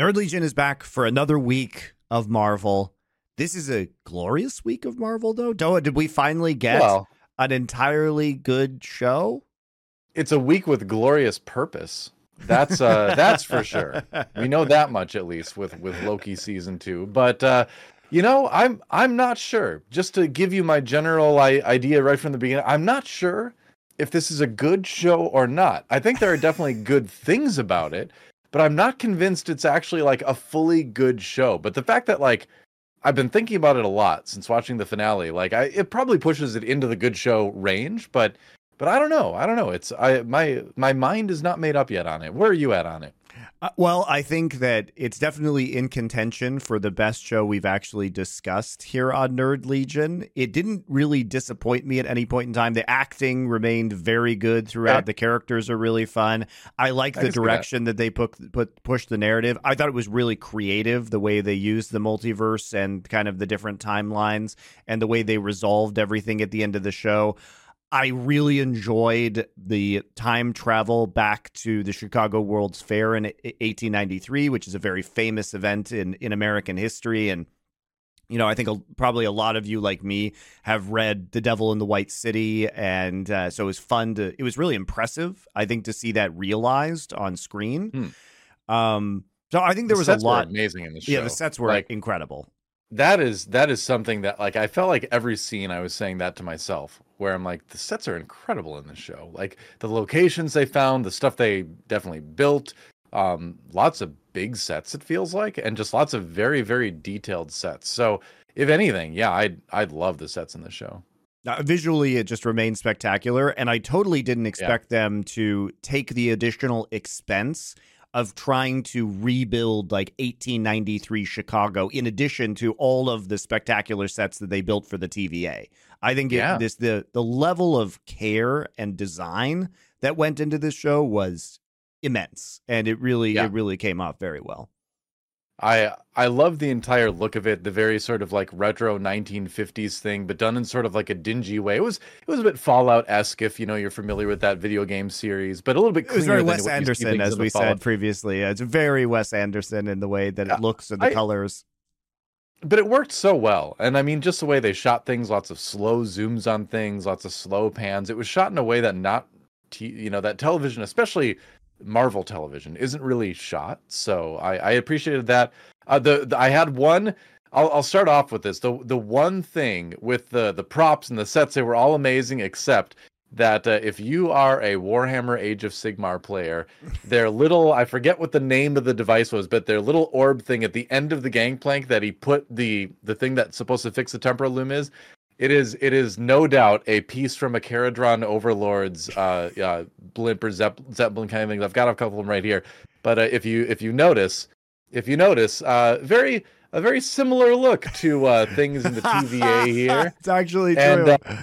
Nerd Legion is back for another week of Marvel. This is a glorious week of Marvel, though. Doa, did we finally get Well, an entirely good show? it's a week with glorious purpose. That's uh that's for sure. We know that much at least with with Loki season 2. But uh you know, I'm I'm not sure. Just to give you my general I- idea right from the beginning, I'm not sure if this is a good show or not. I think there are definitely good things about it, but I'm not convinced it's actually like a fully good show. But the fact that like I've been thinking about it a lot since watching the finale. Like I it probably pushes it into the good show range, but but I don't know. I don't know. It's I my my mind is not made up yet on it. Where are you at on it? Uh, well, I think that it's definitely in contention for the best show we've actually discussed here on Nerd Legion. It didn't really disappoint me at any point in time. The acting remained very good throughout. Okay. The characters are really fun. I like I the see that. direction that. they put put push the narrative. I thought it was really creative the way they used the multiverse and kind of the different timelines and the way they resolved everything at the end of the show. I really enjoyed the time travel back to the Chicago World's Fair in 1893, which is a very famous event in, in American history. And, you know, I think a, probably a lot of you, like me, have read The Devil in the White City. And uh, so it was fun to, it was really impressive, I think, to see that realized on screen. Um, so I think there The was a lot. amazing in the show. Yeah, the sets were Like, incredible. That is that is something that like I felt like every scene I was saying that to myself where I'm like the sets are incredible in this show. Like the locations they found, the stuff they definitely built, um lots of big sets it feels like and just lots of very very detailed sets. So if anything, yeah, I'd I'd love the sets in the show. Uh, visually, it just remains spectacular, and I totally didn't expect them to take the additional expense of trying to rebuild like 1893 Chicago, in addition to all of the spectacular sets that they built for the TVA. I think it, this the the level of care and design that went into this show was immense, and it really Yeah. it really came off very well. I I love the entire look of it, the very sort of like retro 1950s thing, but done in sort of like a dingy way. It was it was a bit Fallout esque if you know you're familiar with that video game series, but a little bit It was very Wes Anderson, as we said previously. It's very Wes Anderson in the way that Yeah, it looks and the I- colors. but it worked so well and i mean just the way they shot things lots of slow zooms on things lots of slow pans it was shot in a way that not t- you know that television especially marvel television isn't really shot so i i appreciated that uh the, the i had one I'll, I'll start off with this. The the one thing with the the props and the sets, they were all amazing, except that uh, if you are a Warhammer Age of Sigmar player, their little I forget what the name of the device was, but their little orb thing at the end of the gangplank that he put the the thing that's supposed to fix the temporal loom is. It is it is no doubt a piece from a Kharadron Overlord's uh, uh, blimp or Zepp- Zeppelin kind of thing. I've got a couple of them right here, but uh, if you if you notice, if you notice, uh, very a very similar look to uh, things in the TVA here. it's actually And, true. uh,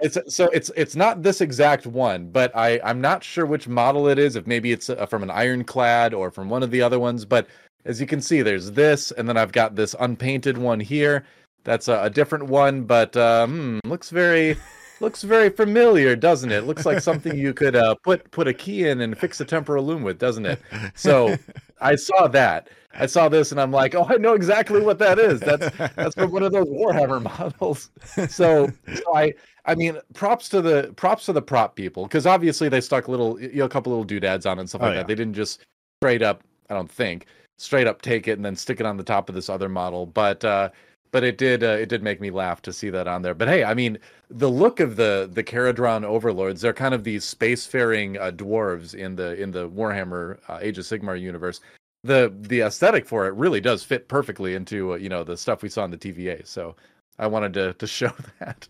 It's so it's it's not this exact one, but I I'm not sure which model it is. If maybe it's uh, from an Ironclad or from one of the other ones. But as you can see, there's this, and then I've got this unpainted one here. That's a, a different one, but um, looks very looks very familiar, doesn't it? Looks like something you could uh, put put a key in and fix a temporal loom with, doesn't it? So I saw that. I saw this, and I'm like, oh, I know exactly what that is. That's that's from one of those Warhammer models. So, so I I mean, props to the props to the prop people because obviously they stuck little you know a couple little doodads on it and stuff Oh, like yeah. that. They didn't just straight up. I don't think straight up take it and then stick it on the top of this other model, but. uh but it did uh, it did make me laugh to see that on there. But hey, I mean, the look of the the Kharadron overlords, they're kind of these spacefaring uh, dwarves in the in the Warhammer uh, Age of Sigmar universe. The the aesthetic for it really does fit perfectly into uh, you know the stuff we saw in the TVA. So I wanted to to show that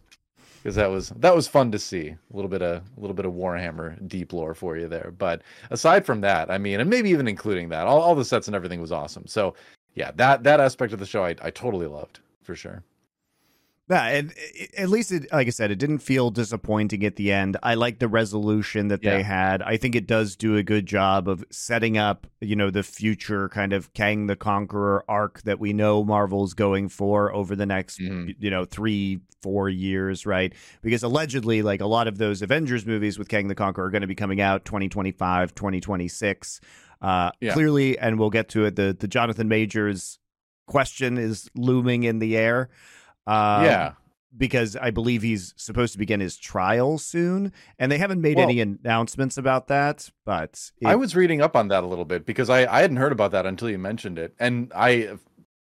because that was that was fun to see a little bit of a little bit of Warhammer deep lore for you there. But aside from that, I mean, and maybe even including that, all, all the sets and everything was awesome. So yeah, that that aspect of the show I, I totally loved for sure. Yeah, and at least, it, like I said, it didn't feel disappointing at the end. I like the resolution that Yeah. they had. I think it does do a good job of setting up, you know, the future kind of Kang the Conqueror arc that we know Marvel's going for over the next, Mhm. you know, three, four years, right? Because allegedly, like a lot of those Avengers movies with Kang the Conqueror are going to be coming out 2025, 2026. Uh, Yeah. Clearly, and we'll get to it, the, the Jonathan Majors question is looming in the air. Um, yeah. because I believe he's supposed to begin his trial soon, and they haven't made Well- any announcements about that. But it, I was reading up on that a little bit because I, I hadn't heard about that until you mentioned it. And I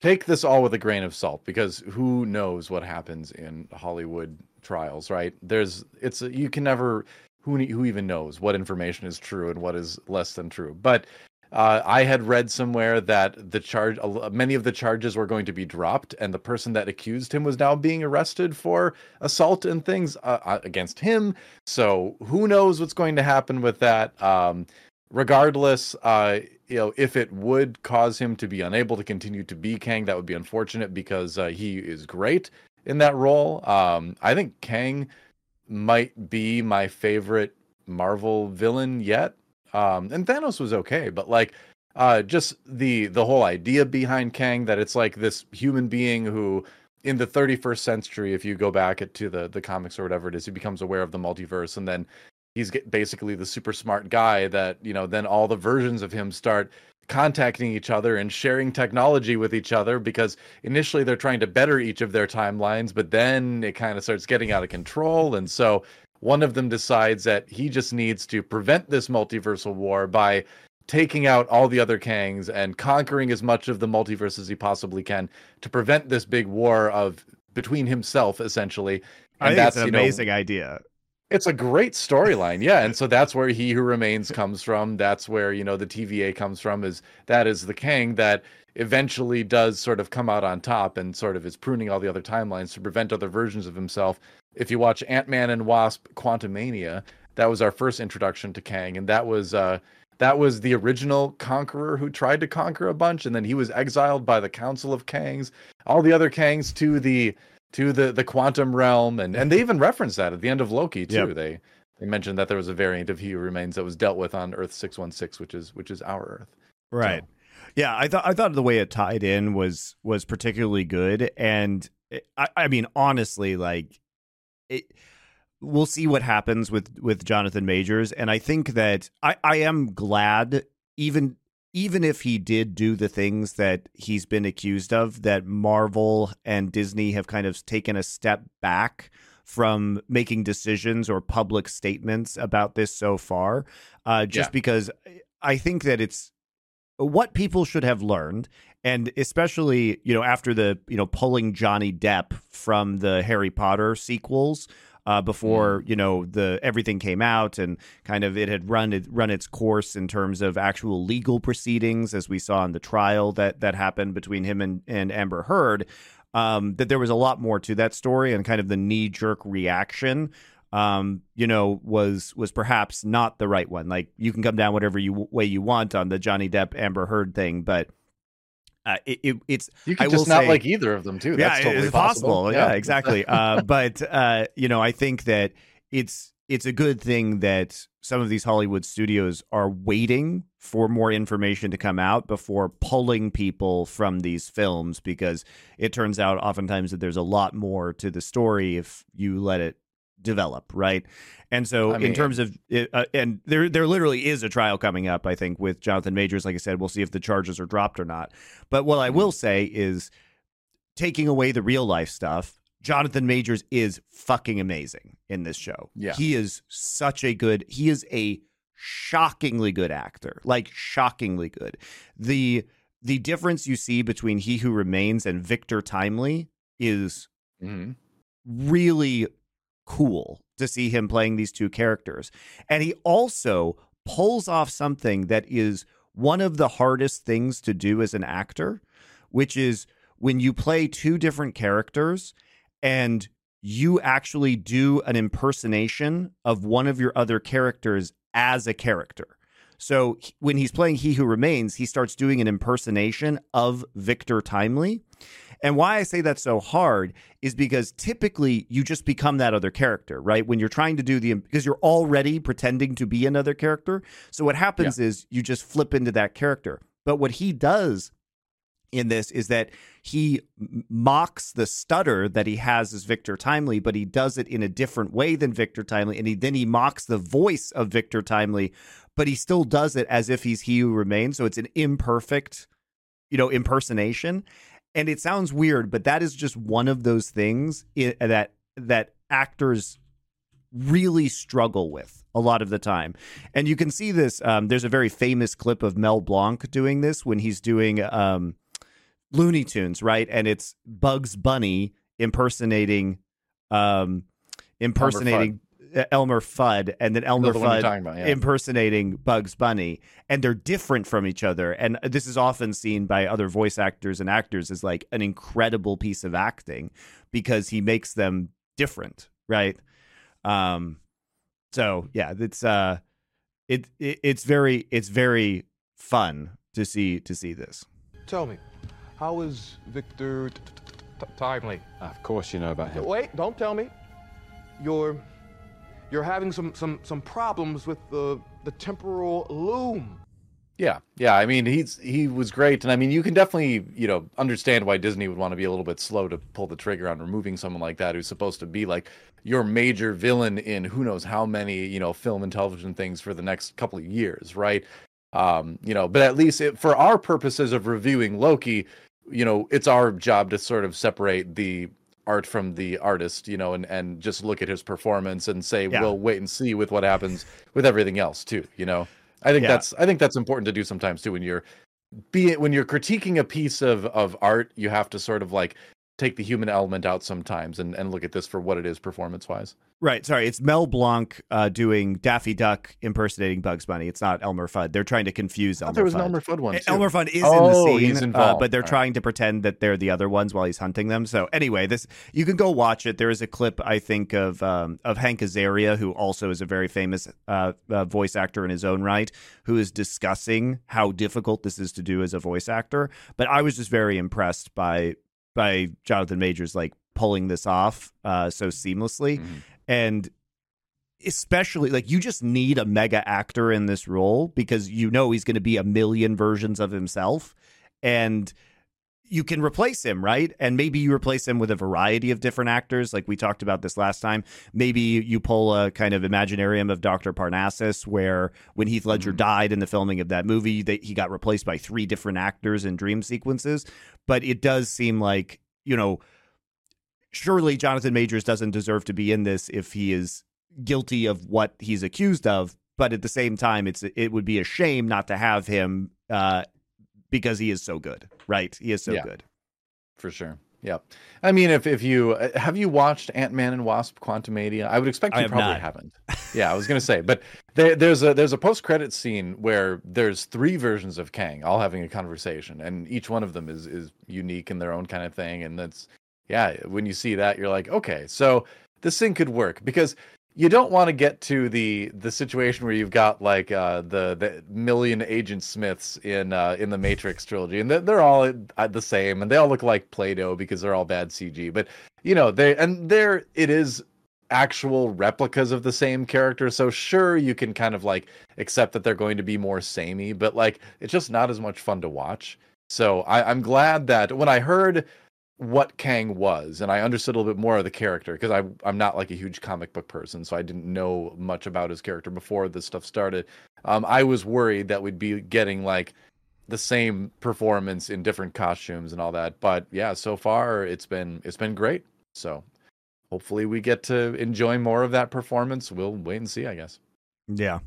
take this all with a grain of salt because who knows what happens in Hollywood trials, right? There's it's you can never who who even knows what information is true and what is less than true. But uh, I had read somewhere that the charge, many of the charges were going to be dropped, and the person that accused him was now being arrested for assault and things uh, uh, against him. So who knows what's going to happen with that? Um, regardless, uh, you know, if it would cause him to be unable to continue to be Kang, that would be unfortunate because uh, he is great in that role. Um, I think Kang might be my favorite Marvel villain yet. Um, and Thanos was okay, but like, uh, just the the whole idea behind Kang that it's like this human being who in the 31st century if you go back to the the comics or whatever it is he becomes aware of the multiverse and then he's basically the super smart guy that you know then all the versions of him start contacting each other and sharing technology with each other because initially they're trying to better each of their timelines but then it kind of starts getting out of control and so one of them decides that he just needs to prevent this multiversal war by taking out all the other Kangs and conquering as much of the multiverse as he possibly can to prevent this big war of between himself essentially I think it's an you know, amazing idea. it's a great storyline, yeah. And so that's where He Who Remains comes from. That's where, you know, the TVA comes from, is that is the Kang that eventually does sort of come out on top and sort of is pruning all the other timelines to prevent other versions of himself. If you watch Ant Man and Wasp Quantumania, that was our first introduction to Kang, and that was uh that was the original conqueror who tried to conquer a bunch, and then he was exiled by the Council of Kangs, all the other Kangs to the to the the quantum realm, and and they even referenced that at the end of Loki too. Yep. They they mentioned that there was a variant of He Who Remains that was dealt with on Earth six one six, which is which is our Earth. Right. Yeah, I thought I thought the way it tied in was was particularly good, and I, I mean honestly, like it. We'll see what happens with with Jonathan Majors, and I think that I I am glad even even if he did do the things that he's been accused of, that Marvel and Disney have kind of taken a step back from making decisions or public statements about this so far, uh, just Yeah. because I think that it's what people should have learned and especially you know after the you know pulling Johnny Depp from the Harry Potter sequels uh, before you know the everything came out and kind of it had run it run its course in terms of actual legal proceedings as we saw in the trial that that happened between him and, and Amber Heard um, that there was a lot more to that story and kind of the knee jerk reaction um, you know, was was perhaps not the right one. Like you can come down whatever you way you want on the Johnny Depp Amber Heard thing, but uh, it, it, it's You I could just not say- like either of them too. yeah, That's totally it's possible. Yeah, Yeah. exactly. uh, but uh, you know, I think that it's it's a good thing that some of these Hollywood studios are waiting for more information to come out before pulling people from these films because it turns out oftentimes that there's a lot more to the story if you let it develop, right? And so, I in terms of, uh, and there there literally is a trial coming up. I think with Jonathan Majors. Like I said, we'll see if the charges are dropped or not. But what I Mm-hmm. will say is, taking away the real life stuff, Jonathan Majors is fucking amazing in this show. Yeah. he is such a good. He is a shockingly good actor, like shockingly good. The the difference you see between He Who Remains and Victor Timely is Mhm. really cool to see him playing these two characters. And he also pulls off something that is one of the hardest things to do as an actor, which is when you play two different characters and you actually do an impersonation of one of your other characters as a character. So when he's playing He Who Remains, he starts doing an impersonation of Victor Timely. And why I say that's so hard is because typically you just become that other character, right? When you're trying to do the because you're already pretending to be another character. So what happens yeah. is you just flip into that character. But what he does in this is that he mocks the stutter that he has as Victor Timely, but he does it in a different way than Victor Timely, and he then he mocks the voice of Victor Timely, but he still does it as if he's he who remains. So it's an imperfect, you know, impersonation, and it sounds weird, but that is just one of those things that that actors really struggle with a lot of the time. And you can see this. Um, there's a very famous clip of Mel Blanc doing this when he's doing um, Looney Tunes, right? And it's Bugs Bunny impersonating um impersonating Elmer Fudd, and then Elmer Fudd about, yeah. impersonating Bugs Bunny and they're different from each other and this is often seen by other voice actors and actors as like an incredible piece of acting because he makes them different, right? Um so yeah, it's uh it, it it's very it's very fun to see to see this. Tell me, how is Victor Timely? Of course you know about him. Wait, don't tell me. You're you're having some some some problems with the the temporal loom. Yeah, yeah. I mean, he's he was great, and I mean, you can definitely you know understand why Disney would want to be a little bit slow to pull the trigger on removing someone like that who's supposed to be like your major villain in who knows how many you know film and television things for the next couple of years, right? Um, you know, but at least it, for our purposes of reviewing Loki, you know, it's our job to sort of separate the art from the artist, you know, and and just look at his performance and say yeah. we'll wait and see with what happens with everything else too, you know. I think yeah. that's I think that's important to do sometimes too when you're be it when you're critiquing a piece of of art, you have to sort of like take the human element out sometimes and, and look at this for what it is performance wise. Right. Sorry. It's Mel Blanc uh, doing Daffy Duck impersonating Bugs Bunny. It's not Elmer Fudd. They're trying to confuse Elmer there was Fudd. an Elmer Fudd one. Too. Elmer Fudd is oh, in the oh, scene, uh, but they're All trying right. to pretend that they're the other ones while he's hunting them. So anyway, this you can go watch it. There is a clip I think of um, of Hank Azaria, who also is a very famous uh, uh, voice actor in his own right, who is discussing how difficult this is to do as a voice actor. But I was just very impressed by by Jonathan Majors like pulling this off uh, so seamlessly. Mm-hmm. And especially like you just need a mega actor in this role because you know he's going to be a million versions of himself and you can replace him, right? And maybe you replace him with a variety of different actors, like we talked about this last time. Maybe you pull a kind of imaginarium of Dr. Parnassus, where when Heath Ledger mm-hmm. died in the filming of that movie, they, he got replaced by three different actors in dream sequences. But it does seem like, you know, surely Jonathan Majors doesn't deserve to be in this if he is guilty of what he's accused of. But at the same time, it's it would be a shame not to have him uh, because he is so good, right? He is so yeah, good. For sure. Yeah. I mean, if if you uh, have you watched Ant Man and Wasp: Quantumania, I would expect you probably not. haven't. Yeah, I was gonna say, but there, there's a there's a post credit scene where there's three versions of Kang all having a conversation, and each one of them is is unique in their own kind of thing, and that's yeah. When you see that, you're like, okay, so this thing could work because you don't want to get to the the situation where you've got like uh, the the million agent Smiths in uh, in the Matrix trilogy, and they're, they're all uh, the same, and they all look like Play-Doh because they're all bad CG. But you know, they and there it is actual replicas of the same character. So sure, you can kind of like accept that they're going to be more samey, but like it's just not as much fun to watch. So I, I'm glad that when I heard what Kang was, and I understood a little bit more of the character because I I'm not like a huge comic book person, so I didn't know much about his character before this stuff started. Um, I was worried that we'd be getting like the same performance in different costumes and all that, but yeah, so far it's been it's been great. So hopefully we get to enjoy more of that performance. We'll wait and see, I guess. Yeah.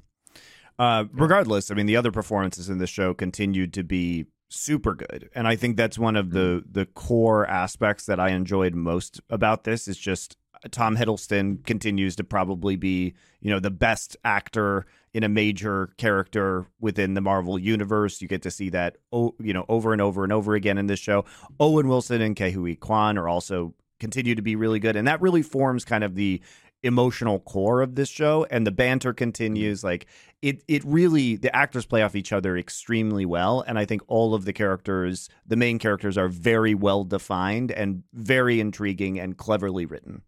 Uh, regardless, I mean, the other performances in the show continued to be super good. And i think that's one of the mm-hmm. the core aspects that i enjoyed most about this is just uh, tom hiddleston continues to probably be you know the best actor in a major character within the marvel universe. You get to see that you know over and over and over again in this show. Owen wilson and ke Quan are also continue to be really good. And that really forms kind of the emotional core of this show and the banter mm-hmm. continues like it it really the actors play off each other extremely well and i think all of the characters the main characters are very well defined and very intriguing and cleverly written.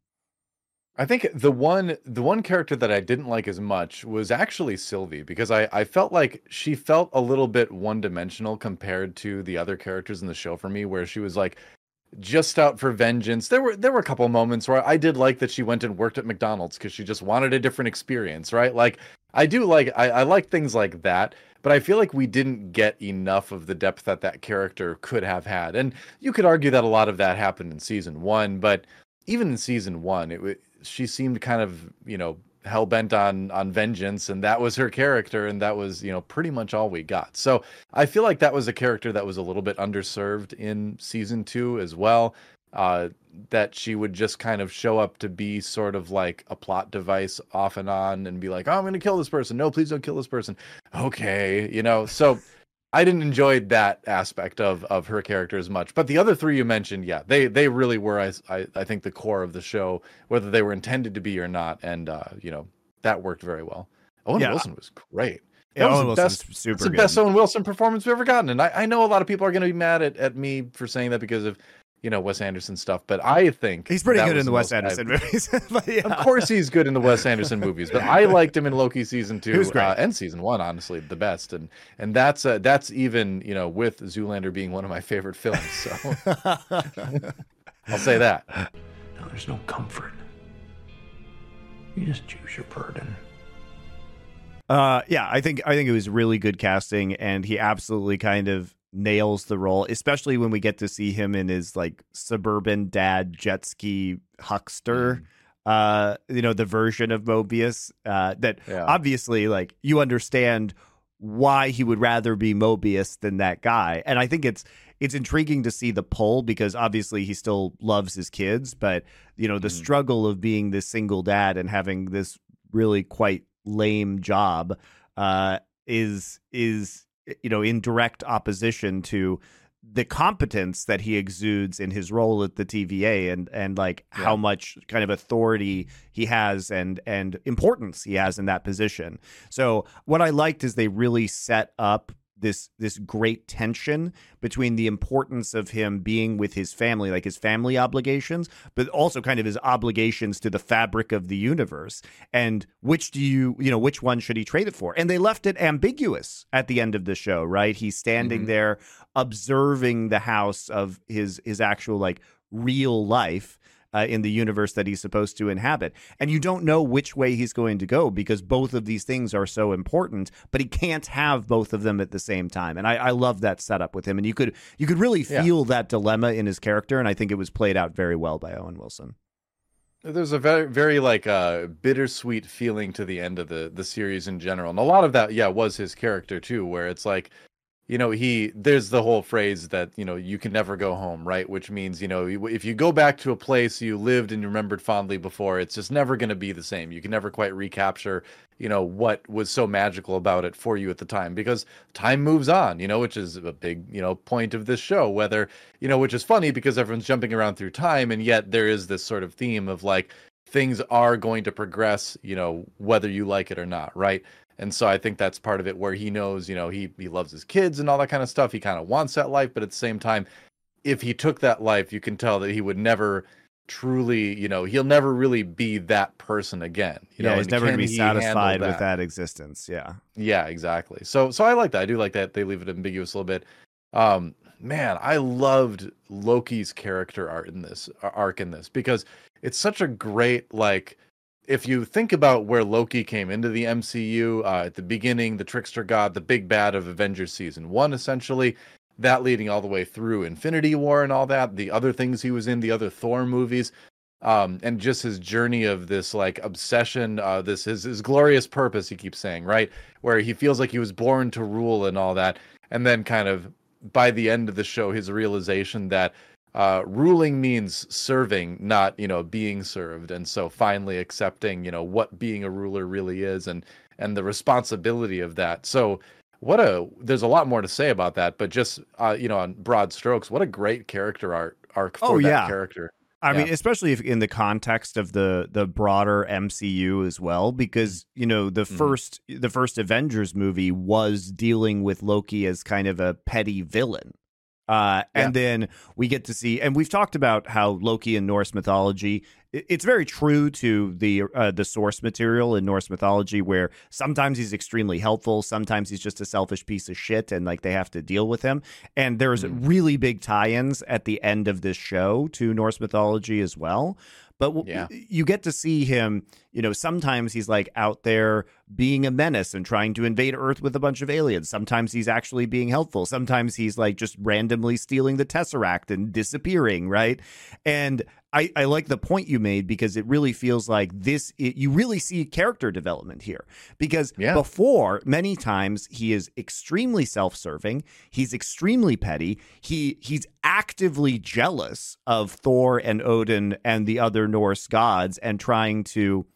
I think the one the one character that I didn't like as much was actually Sylvie because I I felt like she felt a little bit one dimensional compared to the other characters in the show for me where she was like just out for vengeance. There were there were a couple moments where I did like that she went and worked at McDonald's because she just wanted a different experience, right? Like I do like I, I like things like that, but I feel like we didn't get enough of the depth that that character could have had. And you could argue that a lot of that happened in season one, but even in season one, it she seemed kind of you know hell bent on on vengeance and that was her character and that was you know pretty much all we got. So i feel like that was a character that was a little bit underserved in season two as well uh that she would just kind of show up to be sort of like a plot device off and on and be like oh i'm gonna kill this person. No please don't kill this person. Okay you know so I didn't enjoy that aspect of of her character as much, but the other three you mentioned, yeah, they they really were. I I, I think the core of the show, whether they were intended to be or not, and uh, you know that worked very well. Owen yeah. Wilson was great. That yeah, was Owen the best, super. the best Owen Wilson performance we've ever gotten, and I, I know a lot of people are going to be mad at, at me for saying that because of you know Wes Anderson stuff, but I think he's pretty good in the, the Wes Anderson I've, movies. yeah. Of course, he's good in the Wes Anderson movies, but I liked him in Loki season two uh, and season one, honestly, the best. And and that's uh, that's even you know with Zoolander being one of my favorite films. So I'll say that. No, there's no comfort. You just choose your burden. Uh, yeah, I think I think it was really good casting, and he absolutely kind of nails the role, especially when we get to see him in his like suburban dad jet ski huckster. Mm. Uh, you know, the version of Mobius uh, that yeah. obviously, like, you understand why he would rather be Mobius than that guy, and I think it's it's intriguing to see the pull because obviously he still loves his kids, but you know the mm. struggle of being this single dad and having this really quite lame job uh, is is Eh, you know, in direct opposition to the competence that he exudes in his role at the TVA and and like yeah. how much kind of authority he has and and importance he has in that position. So what I liked is they really set up this this great tension between the importance of him being with his family like his family obligations but also kind of his obligations to the fabric of the universe. And which do you you know which one should he trade it for? And they left it ambiguous at the end of the show right? He's standing mm-hmm. there observing the house of his his actual like real life uh, in the universe that he's supposed to inhabit. And you don't know which way he's going to go because both of these things are so important, but he can't have both of them at the same time. And I, I love that setup with him. And you could you could really feel yeah. that dilemma in his character, and I think it was played out very well by Owen Wilson. There's a very, very like uh, bittersweet feeling to the end of the the series in general, and a lot of that, yeah, was his character too, where it's like you know he there's the whole phrase that you know you can never go home right? Which means you know if you go back to a place you lived and remembered fondly before it's just never going to be the same. You can never quite recapture you know what was so magical about it for you at the time because time moves on you know which is a big you know point of this show whether you know which is funny because everyone's jumping around through time and yet there is this sort of theme of like things are going to progress you know whether you like it or not right and so I think that's part of it where he knows, you know, he he loves his kids and all that kind of stuff. He kind of wants that life, but at the same time, if he took that life, you can tell that he would never truly, you know, he'll never really be that person again. You yeah, know, he's never gonna be satisfied that? with that existence. Yeah. Yeah, exactly. So so I like that. I do like that they leave it ambiguous a little bit. Um man, I loved Loki's character art in this arc in this because it's such a great like if you think about where Loki came into the MCU uh, at the beginning, the trickster god, the big bad of Avengers season one, essentially, that leading all the way through Infinity War and all that, the other things he was in, the other Thor movies, um, and just his journey of this like obsession, uh, this his his glorious purpose. He keeps saying right, where he feels like he was born to rule and all that, and then kind of by the end of the show, his realization that uh, ruling means serving, not you know being served, and so finally accepting you know what being a ruler really is, and and the responsibility of that. So what a there's a lot more to say about that, but just uh, you know on broad strokes, what a great character art arc for oh, that yeah. character. I Yeah. mean, especially if in the context of the the broader MCU as well, because you know the Mhm. first the first Avengers movie was dealing with Loki as kind of a petty villain, uh, and then we get to see, and we've talked about how Loki in Norse mythology, it's very true to the uh, the source material in Norse mythology, where sometimes he's extremely helpful, sometimes he's just a selfish piece of shit, and like they have to deal with him. And there's Mm. really big tie-ins at the end of this show to Norse mythology as well. But w- Yeah. you get to see him, you know, sometimes he's like out there being a menace and trying to invade Earth with a bunch of aliens. Sometimes he's actually being helpful. Sometimes he's like just randomly stealing the Tesseract and disappearing, right? And I, I like the point you made because it really feels like this, it, you really see character development here. Because Yeah. before, many times he is extremely self serving, he's extremely petty, he he's actively jealous of Thor and Odin and the other Norse gods and trying to,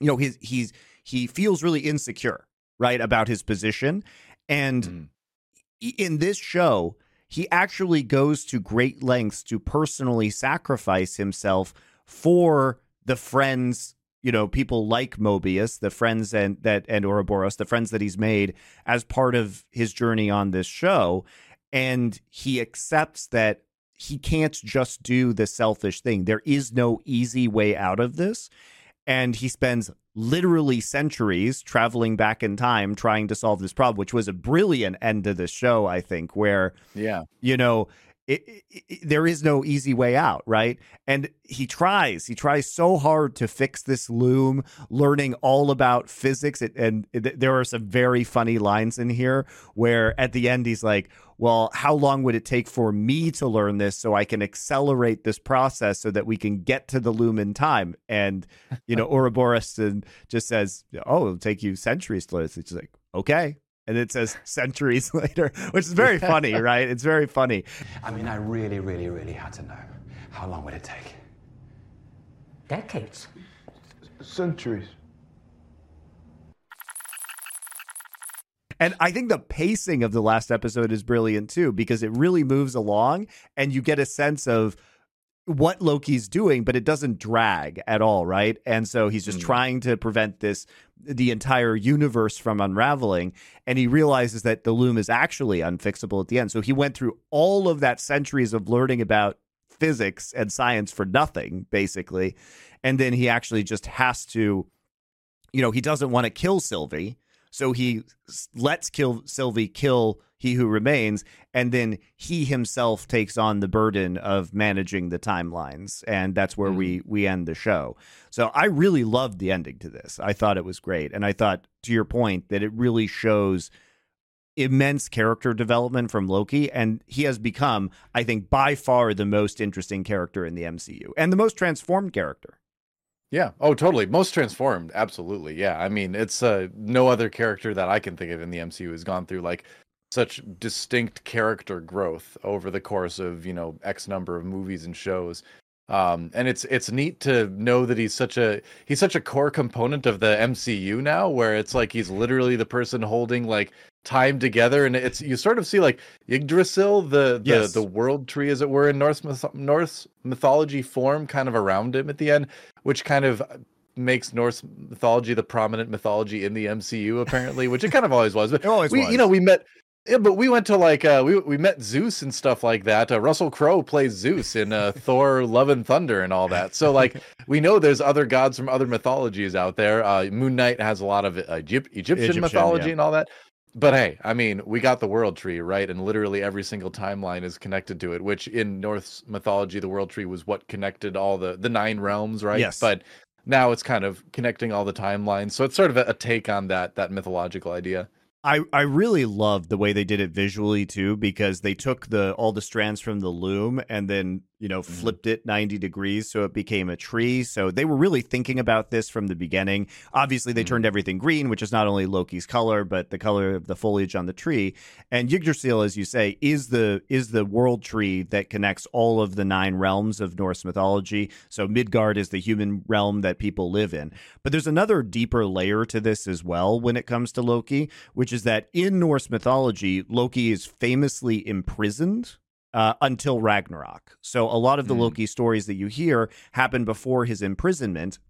you know, his he's he feels really insecure, right, about his position. And Mm. in this show, he actually goes to great lengths to personally sacrifice himself for the friends, you know, people like Mobius, the friends and that and Ouroboros, the friends that he's made as part of his journey on this show, and he accepts that he can't just do the selfish thing. There is no easy way out of this. And he spends literally centuries traveling back in time trying to solve this problem, which was a brilliant end to the show, I think, where Yeah. you know it, it, it- there is no easy way out right? And he tries he tries so hard to fix this loom learning all about physics it, and there are some very funny lines in here where at the end he's like well how long would it take for me to learn this so i can accelerate this process so that we can get to the loom in time? And you know Ouroboros and just says oh it'll take you centuries to learn this. It's like okay and it says centuries later, which is very funny, right? It's very funny. I mean, I really, really, really had to know. How long would it take? Decades. Centuries. And I think the pacing of the last episode is brilliant too, because it really moves along and you get a sense of what Loki's doing, but it doesn't drag at all, right? And so he's just Mm. trying to prevent this, the entire universe from unraveling. And he realizes that the loom is actually unfixable at the end. So he went through all of that centuries of learning about physics and science for nothing, basically. And then he actually just has to, you know, he doesn't want to kill Sylvie. So he lets kill Sylvie kill he who remains, and then he himself takes on the burden of managing the timelines, and that's where we we end the show. So I really loved the ending to this. I thought it was great, and I thought to your point that it really shows immense character development from Loki, and he has become, I think, by far the most interesting character in the MCU and the most transformed character. Yeah. Oh, totally. Most transformed. Absolutely. Yeah. I mean, it's uh, no other character that I can think of in the MCU has gone through like such distinct character growth over the course of you know X number of movies and shows. Um, and it's it's neat to know that he's such a he's such a core component of the MCU now, where it's like he's literally the person holding like time together, and it's you sort of see like Yggdrasil, the the, Yes. the world tree, as it were, in Norse myth- Norse mythology form, kind of around him at the end, which kind of makes Norse mythology the prominent mythology in the MCU, apparently, which it kind of always was. But It always we, was. you know, we met. Yeah, but we went to like uh, we we met Zeus and stuff like that. Uh, Russell Crowe plays Zeus in uh, Thor: Love and Thunder and all that. So like we know there's other gods from other mythologies out there. Uh, Moon Knight has a lot of uh, Egypt, Egyptian, Egyptian, mythology yeah. and all that. But hey, I mean, we got the world tree, right? And literally every single timeline is connected to it, which in Norse mythology, the world tree was what connected all the the nine realms, right? Yes. But now it's kind of connecting all the timelines. So it's sort of a, a take on that that mythological idea. I, I really loved the way they did it visually too because they took the all the strands from the loom and then you know flipped it 90 degrees so it became a tree. So they were really thinking about this from the beginning. Obviously they Mhm. turned everything green which is not only Loki's color but the color of the foliage on the tree. And Yggdrasil as you say is the is the world tree that connects all of the nine realms of Norse mythology. So Midgard is the human realm that people live in. But there's another deeper layer to this as well when it comes to Loki, which is that in Norse mythology, Loki is famously imprisoned uh, until Ragnarok. So a lot of the Mm. Loki stories that you hear happen before his imprisonment.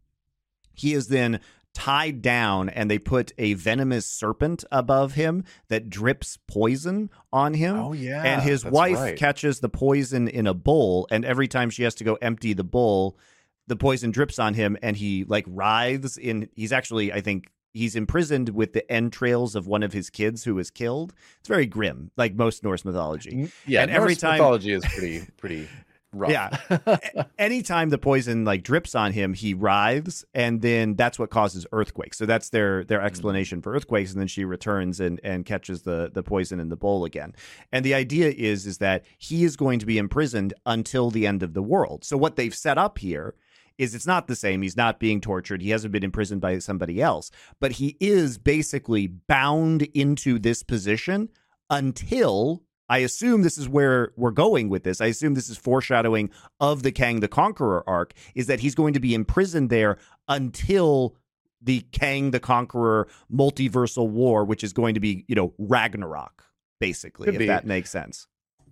He is then tied down and they put a venomous serpent above him that drips poison on him. Oh yeah, and his wife right. catches the poison in a bowl and every time she has to go empty the bowl the poison drips on him and he like writhes in he's actually i think he's imprisoned with the entrails of one of his kids who was killed. It's very grim like most norse mythology. Yeah, and every Norse time- mythology is pretty pretty rough. Yeah. anytime the poison like drips on him he writhes and then that's what causes earthquakes. So that's their their hmm. explanation for earthquakes and then she returns and and catches the the poison in the bowl again. And the idea is is that he is going to be imprisoned until the end of the world. So what they've set up here is it's not the same he's not being tortured he hasn't been imprisoned by somebody else but he is basically bound into this position until I assume this is where we're going with this. I assume this is foreshadowing of the Kang the Conqueror arc is that he's going to be imprisoned there until the Kang the Conqueror multiversal war, which is going to be, you know, Ragnarok, basically, Could if be. that makes sense.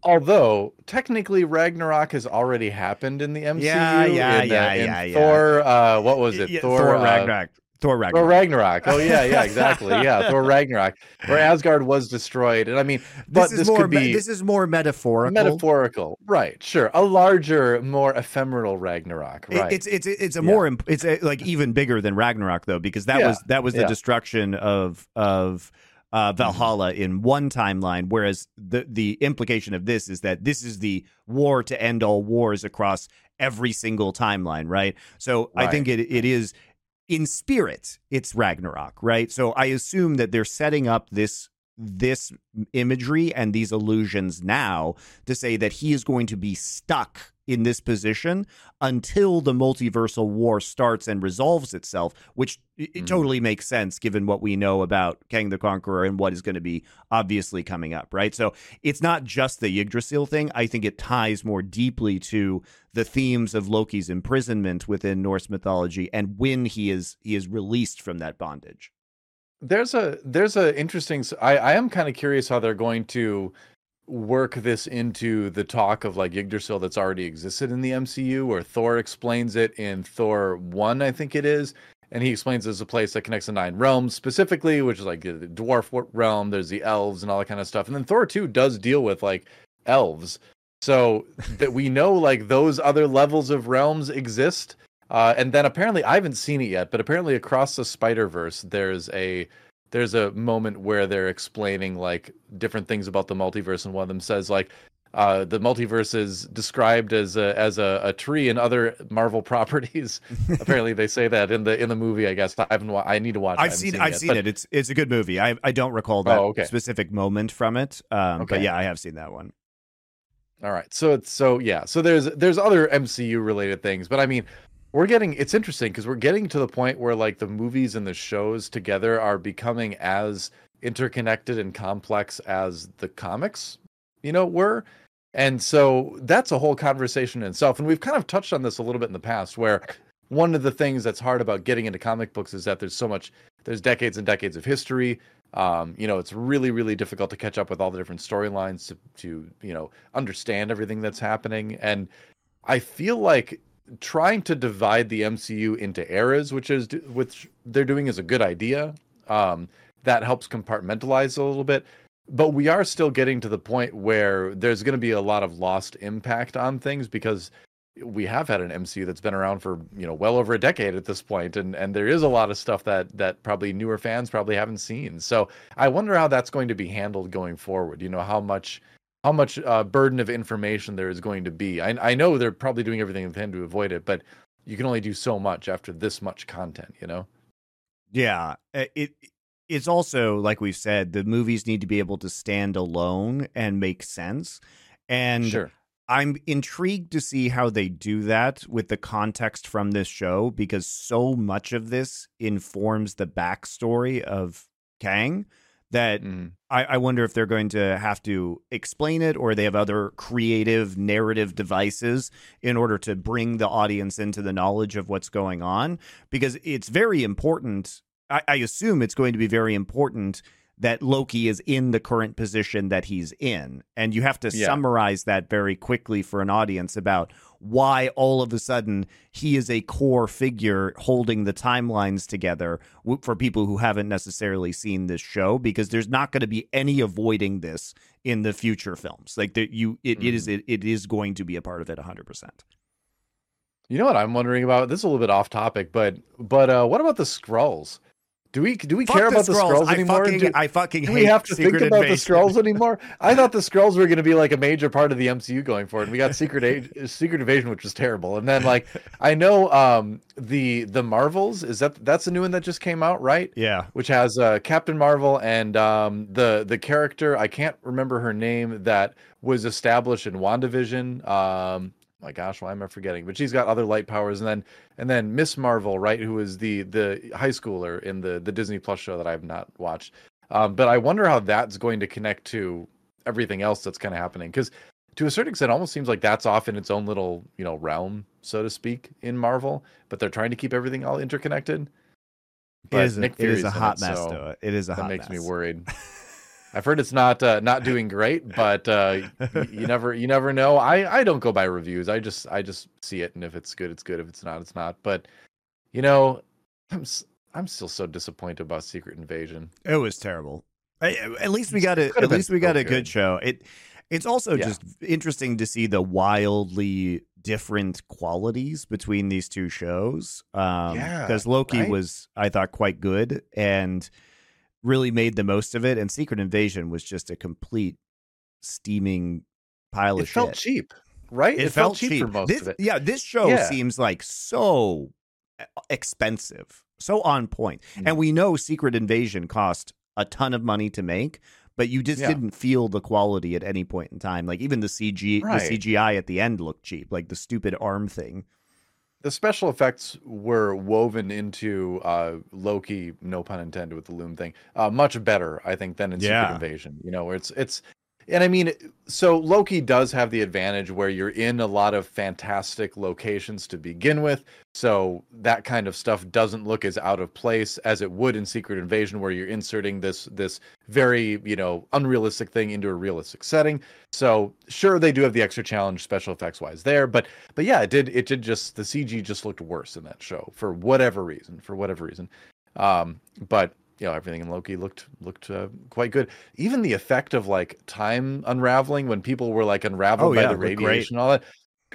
Although technically Ragnarok has already happened in the MCU. Yeah, yeah, in, yeah, uh, yeah, yeah. Thor, uh, what was it? Yeah, Thor, Thor uh, Ragnarok. Thor Ragnarok. Thor Ragnarok. Oh yeah, yeah, exactly. Yeah, Thor Ragnarok, where Asgard was destroyed, and I mean, but this this, is more could be this is more metaphorical. metaphorical, right? Sure, a larger, more ephemeral Ragnarok, It- right? It's it's it's a Yeah. more imp- it's a, like even bigger than Ragnarok though because that Yeah, was that was the yeah. destruction of of uh, Valhalla in one timeline, whereas the the implication of this is that this is the war to end all wars across every single timeline, right? So I think it it is in spirit it's Ragnarok, right? So I assume that they're setting up this this imagery and these illusions now to say that he is going to be stuck in this position until the multiversal war starts and resolves itself, which it Mhm. totally makes sense given what we know about Kang the Conqueror and what is going to be obviously coming up, right? So it's not just the Yggdrasil thing. I think it ties more deeply to the themes of Loki's imprisonment within Norse mythology and when he is he is released from that bondage. There's a there's a interesting i i am kind of curious how they're going to work this into the talk of like Yggdrasil that's already existed in the MCU where Thor explains it in Thor 1 I think it is and he explains there's a place that connects the nine realms specifically which is like the dwarf realm there's the elves and all that kind of stuff and then Thor 2 does deal with like elves. So that we know like those other levels of realms exist uh, and then apparently I haven't seen it yet, but apparently across the Spider Verse, there's a there's a moment where they're explaining like different things about the multiverse, and one of them says like uh, the multiverse is described as a as a, a tree and other Marvel properties. apparently, they say that in the in the movie. I guess I haven't. wa- I need to watch. I've seen, it I've yet, seen but- it. It's it's a good movie. I I don't recall that Oh, okay. specific moment from it. Um, but Okay. yeah, I have seen that one. All right. So it's so yeah. So there's there's other MCU related things, but I mean, we're getting it's interesting because we're getting to the point where like the movies and the shows together are becoming as interconnected and complex as the comics, you know, were. And so that's a whole conversation in itself. And we've kind of touched on this a little bit in the past where one of the things that's hard about getting into comic books is that there's so much there's decades and decades of history um, you know, it's really, really difficult to catch up with all the different storylines to, to, you know, understand everything that's happening. And I feel like trying to divide the MCU into eras, which is which they're doing, is a good idea. Um, that helps compartmentalize a little bit. But we are still getting to the point where there's going to be a lot of lost impact on things because we have had an MCU that's been around for you know well over a decade at this point, and and there is a lot of stuff that that probably newer fans probably haven't seen. So I wonder how that's going to be handled going forward. You know how much how much uh, burden of information there is going to be. I I know they're probably doing everything they can to avoid it, but you can only do so much after this much content. You know. Yeah, uh, it it's also like we've said, the movies need to be able to stand alone and make sense. And sure. I'm intrigued to see how they do that with the context from this show because so much of this informs the backstory of Kang that Mhm. I, I wonder if they're going to have to explain it or they have other creative narrative devices in order to bring the audience into the knowledge of what's going on because it's very important. I, I assume it's going to be very important that Loki is in the current position that he's in. And you have to Yeah. summarize that very quickly for an audience about why all of a sudden he is a core figure holding the timelines together for people who haven't necessarily seen this show because there's not going to be any avoiding this in the future films. Like that you it, it is it, it is going to be a part of it 100%. You know what I'm wondering about? This is a little bit off topic, but but uh, what about the scrolls? Do we do we Fuck care about the scrolls I anymore? fucking, do, I fucking do we have to Secret think about the Invasion. scrolls anymore? I thought the scrolls were going to be like a major part of the MCU going forward. And We got Secret Age, Secret Invasion, which was terrible, and then like I know um the the Marvels is that that's a new one that just came out, right? Yeah. Which has uh, Captain Marvel and um the the character I can't remember her name that was established in WandaVision. Um, my gosh, why am I forgetting? But she's got other light powers, and then and then Miss Marvel, right, who is the the high schooler in the the Disney Plus show that I have not watched. Um, but I wonder how that's going to connect to everything else that's kind of happening because to a certain extent, it almost seems like that's off in its own little you know realm, so to speak, in Marvel. But they're trying to keep everything all interconnected. It But is, a, Nick it is a hot it, mess so to it. It is a that hot makes me worried. I've heard it's not uh, not doing great, but uh, y- you never you never know. I I don't go by reviews. I just I just see it, and if it's good, it's good. If it's not, it's not. But you know, I'm s- I'm still so disappointed about Secret Invasion. It was terrible. I- At least we got a at least we got so a good good. show. It it's also Yeah. just interesting to see the wildly different qualities between these two shows. Um Yeah, because Loki right? was I thought quite good and really made the most of it and Secret Invasion was just a complete steaming pile It of shit. It felt cheap, right? It, felt, cheap. for most this, of it. Yeah, this show Yeah. seems like so expensive, so on point. Mm. And we know Secret Invasion cost a ton of money to make, but you just Yeah. didn't feel the quality at any point in time. Like even the CG, Right. the CGI at the end looked cheap, like the stupid arm thing. The special effects were woven into uh, Loki, no pun intended with the loom thing, uh, much better, I think, than in Yeah. Secret Invasion. You know, where it's it's, and I mean, so Loki does have the advantage where you're in a lot of fantastic locations to begin with, so that kind of stuff doesn't look as out of place as it would in Secret Invasion, where you're inserting this this very you know unrealistic thing into a realistic setting. So sure, they do have the extra challenge special effects wise there, but but yeah, it did it did just the CG just looked worse in that show for whatever reason, for whatever reason. Um, but you know everything in Loki looked looked uh, quite good. Even the effect of like time unraveling when people were like unraveled Oh, by yeah, the radiation, and all that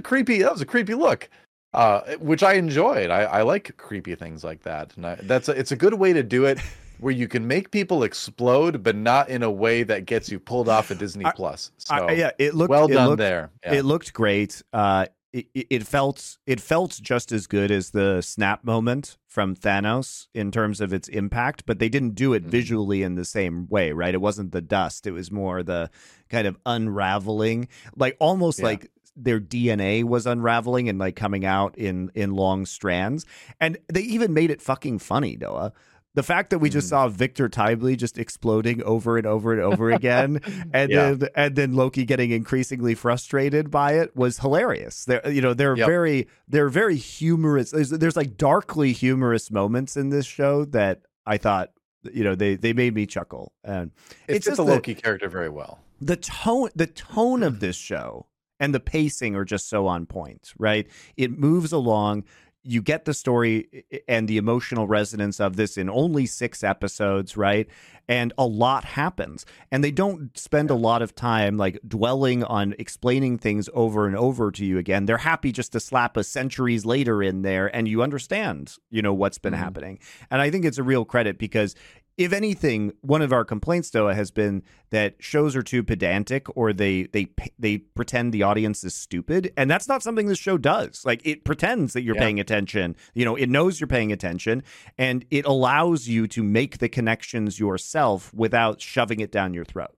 creepy. That was a creepy look. Uh, which I enjoyed. I, I like creepy things like that, and I, that's a, it's a good way to do it, where you can make people explode, but not in a way that gets you pulled off of Disney I- Plus. So yeah, it looked well it done looked- there. Yeah. It looked great. Uh, it, it felt it felt just as good as the snap moment from Thanos in terms of its impact, but they didn't do it Mhm. visually in the same way, right? It wasn't the dust; it was more the kind of unraveling, like almost Yeah. like their DNA was unraveling and like coming out in in long strands. And they even made it fucking funny, Noah. The fact that we just Mhm. saw Victor Timely just exploding over and over and over again, and Yeah. then and then Loki getting increasingly frustrated by it was hilarious. They're you know they're Yep. very they're very humorous. There's, there's like darkly humorous moments in this show that I thought you know they they made me chuckle and it it's just the the- Loki character very well. the tone the tone Mm. of this show and the pacing are just so on point right it moves along you get the story and the emotional resonance of this in only six episodes right? And a lot happens. And they don't spend a lot of time like dwelling on explaining things over and over to you again. They're happy just to slap a centuries later in there and you understand you know what's been Mhm. happening. And i think it's a real credit because if anything, one of our complaints, though, has been that shows are too pedantic or they they they pretend the audience is stupid, and that's not something this show does. Like it pretends that you're Yeah. paying attention. You know, it knows you're paying attention, and it allows you to make the connections yourself without shoving it down your throat.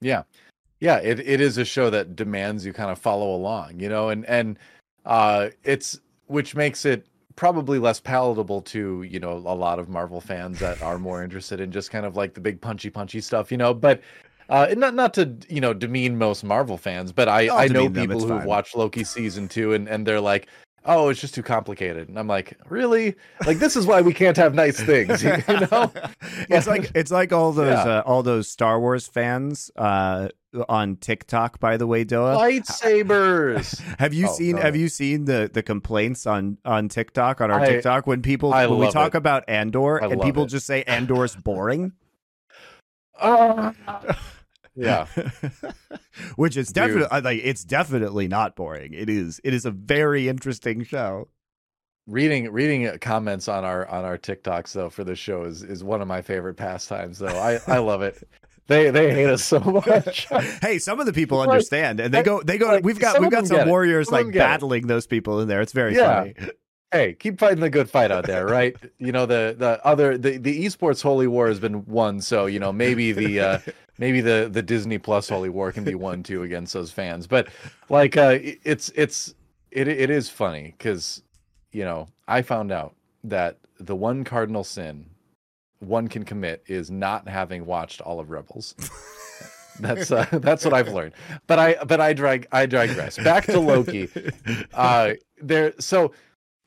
Yeah. Yeah, it, it is a show that demands you kind of follow along, you know, and and uh it's which makes it probably less palatable to, you know, a lot of Marvel fans that are more interested in just kind of like the big punchy punchy stuff, you know, but uh not not to, you know, demean most Marvel fans, but I I'll I know them, people who've watched Loki season 2 and and they're like oh, it's just too complicated. And I'm like, really? Like this is why we can't have nice things, you know? it's like it's like all those Yeah. uh, all those Star Wars fans uh, on TikTok. By the way, DoA, lightsabers. have you Oh, seen go have you seen the the complaints on on TikTok on our I- TikTok when people I when we talk it. about Andor I and people it. just say Andor's boring, Ah. yeah. which is definitely like it's definitely not boring. It is it is a very interesting show. reading reading uh, comments on our on our TikToks though for the show is is one of my favorite pastimes though. I I love it. They they hate us so much. Hey, some of the people understand, and they go. They go. like, we've got some we've got some warriors Some like get it. battling those people in there. It's very Yeah. funny. hey, keep fighting the good fight out there, right? You know the the other the the esports holy war has been won, so you know maybe the uh maybe the the Disney Plus holy war can be won too against those fans. But like uh it's it's it it is funny cuz you know, I found out that the one cardinal sin one can commit is not having watched all of Rebels. That's uh, that's what I've learned. But I but I drag I digress. Back to Loki. Uh there so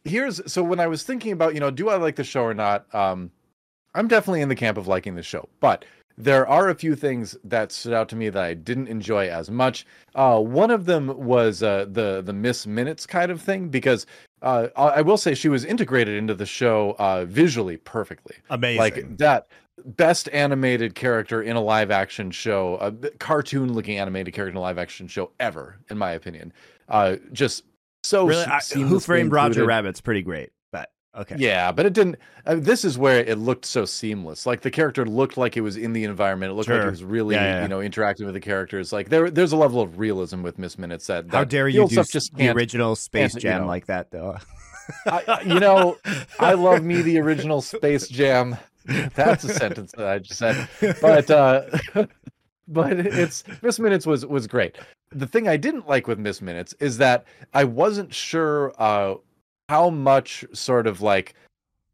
here's so when I was thinking about, you know, do I like the show or not? Um I'm definitely in the camp of liking the show. But there are a few things that stood out to me that I didn't enjoy as much. Uh, one of them was uh, the the miss minutes kind of thing because uh, I I will say she was integrated into the show uh, visually perfectly Amazing. like that best animated character in a live action show a cartoon looking animated character in a live action show ever in my opinion uh just so really, I, Who Framed Roger. Rabbit's pretty great, okay. yeah but it didn't uh, this is where it looked so seamless like the character looked like it was in the environment it looked like it was really Yeah, yeah, you know interacting with the characters like there there's a level of realism with miss minutes that, that How dare you do just the original Space can't, you Jam know. like that, though? I, I- you know, I love me the original Space Jam. That's a sentence that I just said. But uh but it's Miss Minutes was was great. The thing I didn't like with Miss Minutes is that I wasn't sure uh how much sort of like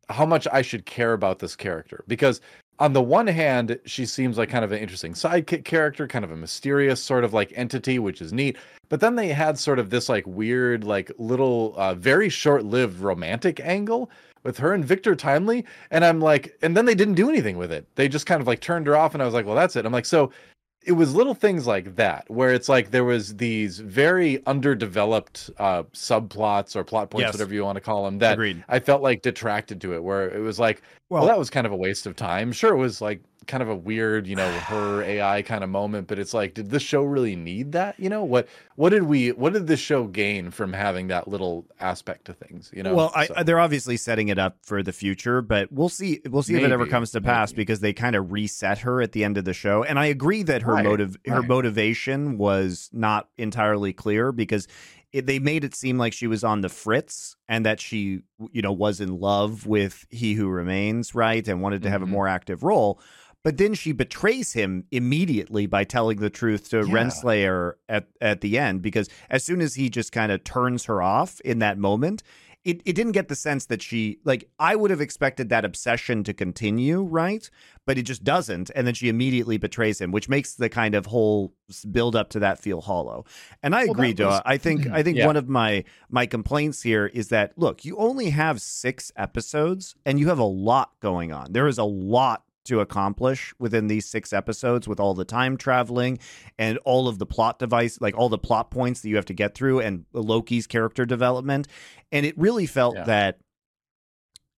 how much I should care about this character because on the one hand, she seems like kind of an interesting sidekick character, kind of a mysterious sort of like entity, which is neat. But then they had sort of this like weird, like little, uh, very short lived romantic angle with her and Victor Timely. And I'm like, and then they didn't do anything with it. They just kind of like turned her off. And I was like, well, that's it. I'm like, so it was little things like that where it's like there was these very underdeveloped uh subplots or plot points Yes. whatever you want to call them that Agreed. i felt like detracted to it where it was like well, that was kind of a waste of time sure it was like kind of a weird you know her ai kind of moment but it's like did this show really need that you know what what did we what did this show gain from having that little aspect to things you know well, I, they're obviously setting it up for the future, but we'll see. We'll see if it ever comes to pass maybe. because they kind of reset her at the end of the show. And I agree that her Right, motive, her right. motivation, was not entirely clear because it, they made it seem like she was on the fritz and that she, you know, was in love with He Who Remains, right, and wanted to have a Mhm. more active role. But then she betrays him immediately by telling the truth to Yeah. Renslayer at, at the end because as soon as he just kind of turns her off in that moment, it, it didn't get the sense that she like I would have expected that obsession to continue, right? But it just doesn't, and then she immediately betrays him, which makes the kind of whole build up to that feel hollow. And I Well, agree, that was- I think I think Yeah. one of my my complaints here is that look, you only have six episodes, and you have a lot going on. There is a lot to accomplish within these six episodes with all the time traveling and all of the plot device like all the plot points that you have to get through and Loki's character development. And it really felt Yeah. that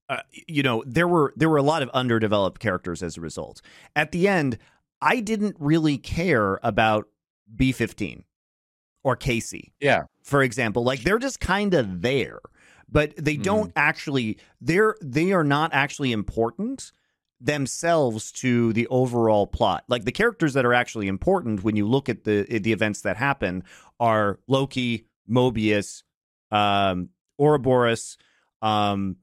uh, you know there were there were a lot of underdeveloped characters as a result. At the end i didn't really care about b15 or casey yeah. for example. Like they're just kind of there but they Mm-hmm. don't actually they're they are not actually important themselves to the overall plot. Like the characters that are actually important when you look at the the events that happen are loki mobius um ouroboros um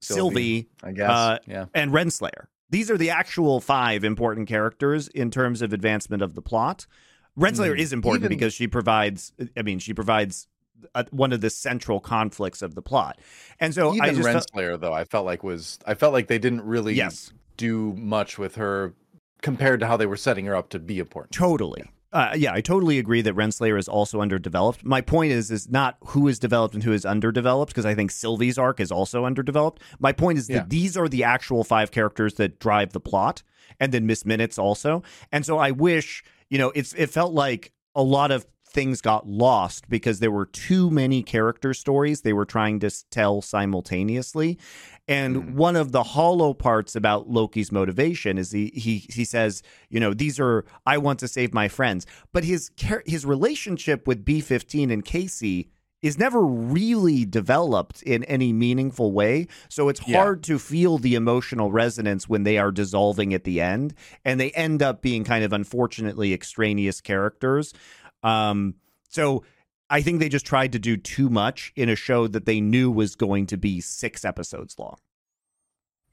sylvie, Sylvie. i guess. Uh, yeah. and renslayer. These are the actual five important characters in terms of advancement of the plot. Renslayer Mm. is important Even- because she provides i mean she provides uh, one of the central conflicts of the plot. And so i even just felt- renslayer though i felt like was i felt like they didn't really yes do much with her compared to how they were setting her up to be important Totally. Uh, yeah, I totally agree that Renslayer is also underdeveloped. My point is is not who is developed and who is underdeveloped because I think Sylvie's arc is also underdeveloped. My point is Yeah. that these are the actual five characters that drive the plot, and then Miss Minutes also. And so I wish you know it's it felt like a lot of things got lost because there were too many character stories they were trying to tell simultaneously. And one of the hollow parts about Loki's motivation is he he he says, you know, these are I want to save my friends, but his his relationship with B15 and Casey is never really developed in any meaningful way. So it's Yeah. hard to feel the emotional resonance when they are dissolving at the end and they end up being kind of unfortunately extraneous characters. Um so I think they just tried to do too much in a show that they knew was going to be 6 episodes long.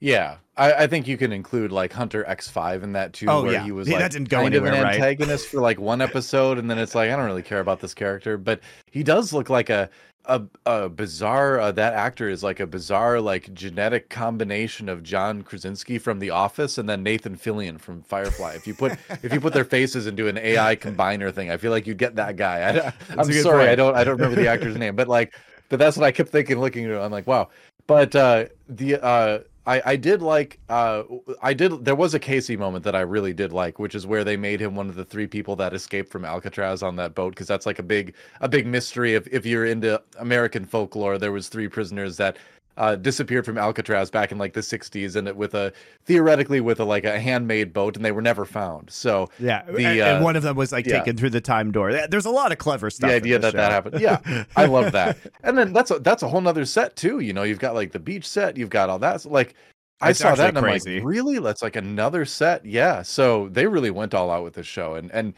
Yeah, I, I think you can include like Hunter X Five in that too, Oh, where yeah. he was like that didn't go kind of anywhere, an right? antagonist for like one episode, and then it's like I don't really care about this character, but he does look like a a, a bizarre. Uh, that actor is like a bizarre like genetic combination of John Krasinski from The Office and then Nathan Fillion from Firefly. If you put if you put their faces into an AI combiner thing, I feel like you'd get that guy. I, I'm sorry, point. I don't I don't remember the actor's name, but like, but that's what I kept thinking, looking at it. I'm like, wow. But uh, the uh, I I did like uh, I did there was a Casey moment that I really did like, which is where they made him one of the three people that escaped from Alcatraz on that boat, because that's like a big a big mystery. If if you're into American folklore, there was three prisoners that. Uh, disappeared from Alcatraz back in like the 60s, and it with a theoretically with a like a handmade boat, and they were never found. So Yeah, The, and, uh, and one of them was like yeah. taken through the time door. There's a lot of clever stuff. the idea that that happened yeah i love that and then that's a that's a whole nother set too you know you've got like the beach set you've got all that so, like i saw that and actually i'm like really that's like another set yeah so they really went all out with this show and and